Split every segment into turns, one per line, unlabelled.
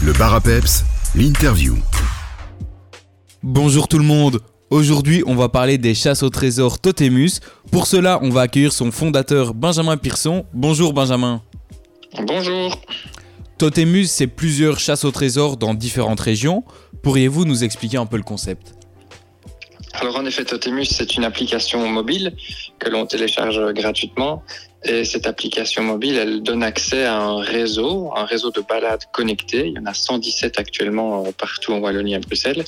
Le bar à peps, l'interview.
Bonjour tout le monde. Aujourd'hui, on va parler des chasses au trésor Totemus. Pour cela, on va accueillir son fondateur Benjamin Pearson. Bonjour Benjamin.
Bonjour.
Totemus, c'est plusieurs chasses au trésor dans différentes régions. Pourriez-vous nous expliquer un peu le concept?
Alors en effet, Totemus, c'est une application mobile que l'on télécharge gratuitement et cette application mobile, elle donne accès à un réseau, un réseau de balades connectées. Il y en a 117 actuellement euh, partout en Wallonie à Bruxelles.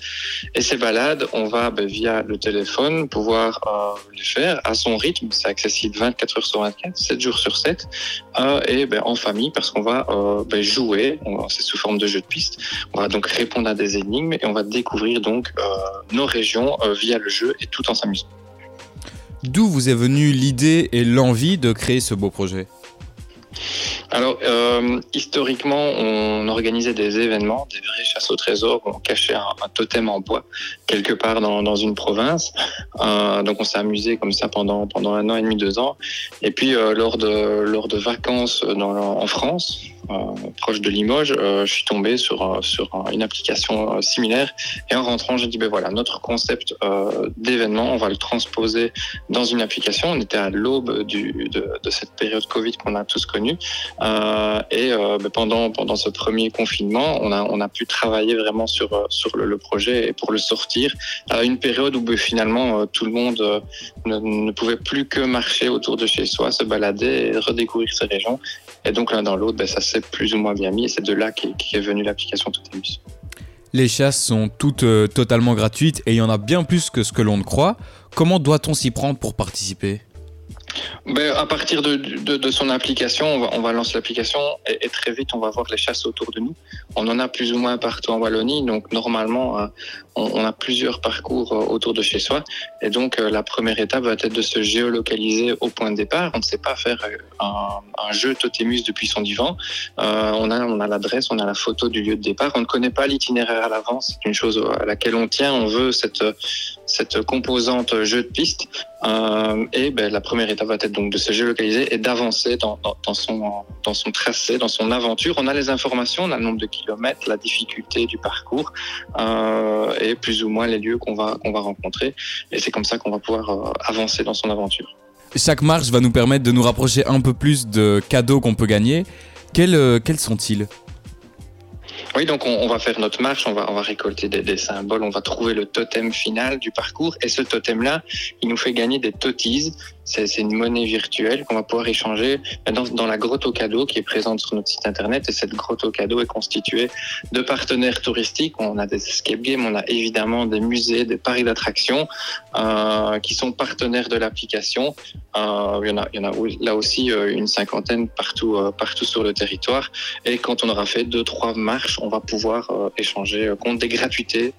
Et ces balades, on va ben, via le téléphone pouvoir euh, les faire à son rythme. C'est accessible 24 heures sur 24, 7 jours sur 7, euh, et ben, en famille parce qu'on va euh, ben, jouer. C'est sous forme de jeu de piste. On va donc répondre à des énigmes et on va découvrir donc euh, nos régions euh, via le jeu et tout en s'amusant.
D'où vous est venue l'idée et l'envie de créer ce beau projet?
Alors, euh, historiquement, on organisait des événements, des vraies chasses au trésor, où on cachait un, totem en bois quelque part dans, une province. Euh, donc, on s'est amusé comme ça pendant pendant un an et demi, deux ans. Et puis, euh, lors de lors de vacances en France, proche de Limoges, euh, je suis tombé sur euh, sur une application euh, similaire. Et en rentrant, j'ai dit ben voilà, notre concept euh, d'événement, on va le transposer dans une application. On était à l'aube de, cette période Covid qu'on a tous connue. Euh, et euh, ben, pendant pendant ce premier confinement, on a on a pu travailler vraiment sur euh, sur le, projet et pour le sortir à une période où ben, finalement euh, tout le monde euh, ne, ne pouvait plus que marcher autour de chez soi, se balader et redécouvrir ses régions. Et donc l'un dans l'autre, ben, ça s'est plus ou moins bien mis. Et c'est de là qu'est venue l'application Totemus.
Les chasses sont toutes euh, totalement gratuites et il y en a bien plus que ce que l'on ne croit. Comment doit-on s'y prendre pour participer?
Ben, à partir de, de, son application, on va, lancer l'application et, très vite, on va voir les chasses autour de nous. On en a plus ou moins partout en Wallonie, donc normalement, euh, on, a plusieurs parcours euh, autour de chez soi. Et donc, euh, la première étape va être de se géolocaliser au point de départ. On ne sait pas faire un, jeu Totemus depuis son divan. On a, on a l'adresse, on a la photo du lieu de départ. On ne connaît pas l'itinéraire à l'avance. C'est une chose à laquelle on tient. On veut cette, cette composante jeu de piste. Euh, et ben, la première étape va être donc de se géolocaliser et d'avancer dans, son, dans son tracé, dans son aventure. On a les informations, on a le nombre de kilomètres, la difficulté du parcours euh, et plus ou moins les lieux qu'on va, va rencontrer. Et c'est comme ça qu'on va pouvoir euh, avancer dans son aventure.
Chaque marche va nous permettre de nous rapprocher un peu plus de cadeaux qu'on peut gagner. Quels, quels sont-ils?
Oui, donc on, va faire notre marche, on va, récolter des, des, symboles, on va trouver le totem final du parcours et ce totem-là, il nous fait gagner des toties. C'est une monnaie virtuelle qu'on va pouvoir échanger dans, la grotte au cadeau qui est présente sur notre site internet et cette grotte au cadeau est constituée de partenaires touristiques. On a des escape games, on a évidemment des musées, des paris d'attractions euh, qui sont partenaires de l'application. Euh, il, y en a, là aussi euh, une cinquantaine partout, partout sur le territoire. Et quand on aura fait deux, trois marches, on va pouvoir échanger contre des gratuités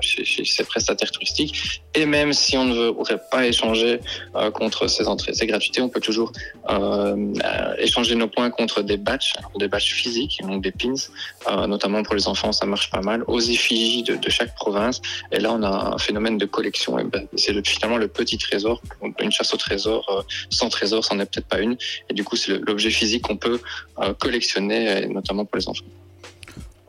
chez, chez, ces prestataires touristiques. Et même si on ne voudrait pas échanger euh, ces entrées, on peut toujours échanger nos points contre des badges, des badges physiques, donc des pins, notamment pour les enfants, ça marche pas mal, aux effigies de, chaque province. Et là, on a un phénomène de collection. C'est finalement le petit trésor, une chasse au trésor euh, sans trésor, c'en est peut-être pas une. Et du coup, c'est l'objet physique qu'on peut euh, collectionner, notamment pour les enfants.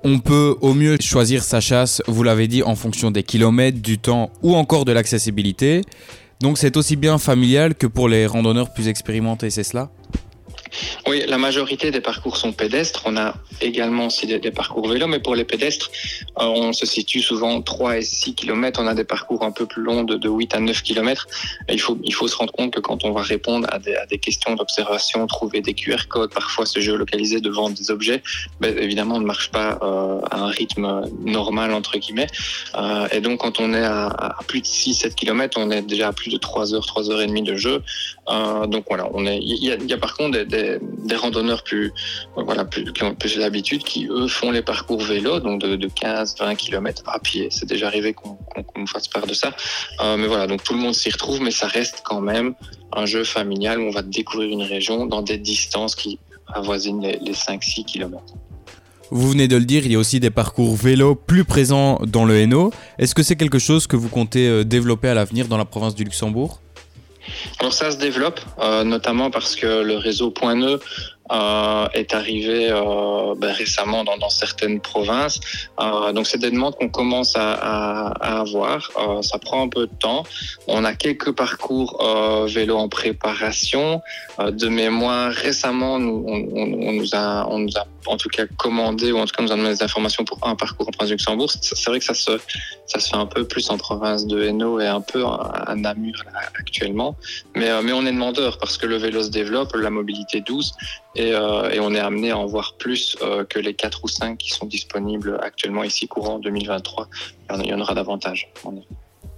On peut au mieux choisir sa chasse, vous l'avez dit, en fonction des kilomètres, du temps ou encore de l'accessibilité. Donc c'est aussi bien familial que pour les randonneurs plus expérimentés, c'est cela?
Oui, la majorité des parcours sont pédestres. On a également aussi des, parcours vélo, mais pour les pédestres, euh, on se situe souvent 3 et 6 km. On a des parcours un peu plus longs de, de 8 à 9 km. Il, faut, il faut se rendre compte que quand on va répondre à des, à des questions d'observation, trouver des QR codes, parfois se géolocaliser devant des objets, ben, évidemment, on ne marche pas euh, à un rythme normal, entre guillemets. Euh, et donc, quand on est à, plus de 6-7 km, on est déjà à plus de 3 heures, 3 heures et demie de jeu. Donc voilà, il y a, il y a par contre des, des randonneurs plus, voilà, plus, qui ont plus l'habitude, qui eux font les parcours vélo, donc de, de 15-20 km à pied. C'est déjà arrivé qu'on qu fasse part de ça. Euh, mais voilà, donc tout le monde s'y retrouve, mais ça reste quand même un jeu familial où on va découvrir une région dans des distances qui avoisinent les, les 5-6 km.
Vous venez de le dire, il y a aussi des parcours vélo plus présents dans le Hainaut. Est-ce que c'est quelque chose que vous comptez euh, développer à l'avenir dans la province du Luxembourg?
Alors ça se développe, euh, notamment parce que le réseau Point Neu euh, est arrivé euh, ben, récemment dans, certaines provinces. Donc c'est des demandes qu'on commence à, avoir. Ça prend un peu de temps. On a quelques parcours vélo en préparation. de mémoire, récemment, on nous a en tout cas commandé ou en tout cas nous a donné des informations pour un parcours en province Luxembourg. C'est vrai que ça se, ça se fait un peu plus en province de Hainaut et un peu à Namur actuellement. Mais, mais on est demandeur parce que le vélo se développe, la mobilité douce et, euh, et, on est amené à en voir plus euh, que les 4 ou 5 qui sont disponibles actuellement ici courant 2023. Il y en aura davantage.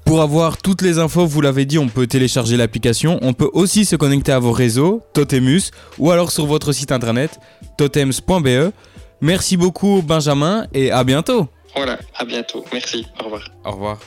Pour avoir toutes les infos, vous l'avez dit, on peut télécharger l'application. On peut aussi se connecter à vos réseaux, Totemus, ou alors sur votre site internet, totems.be. Merci beaucoup Benjamin et à bientôt.
Voilà, à bientôt. Merci. Au revoir.
Au revoir.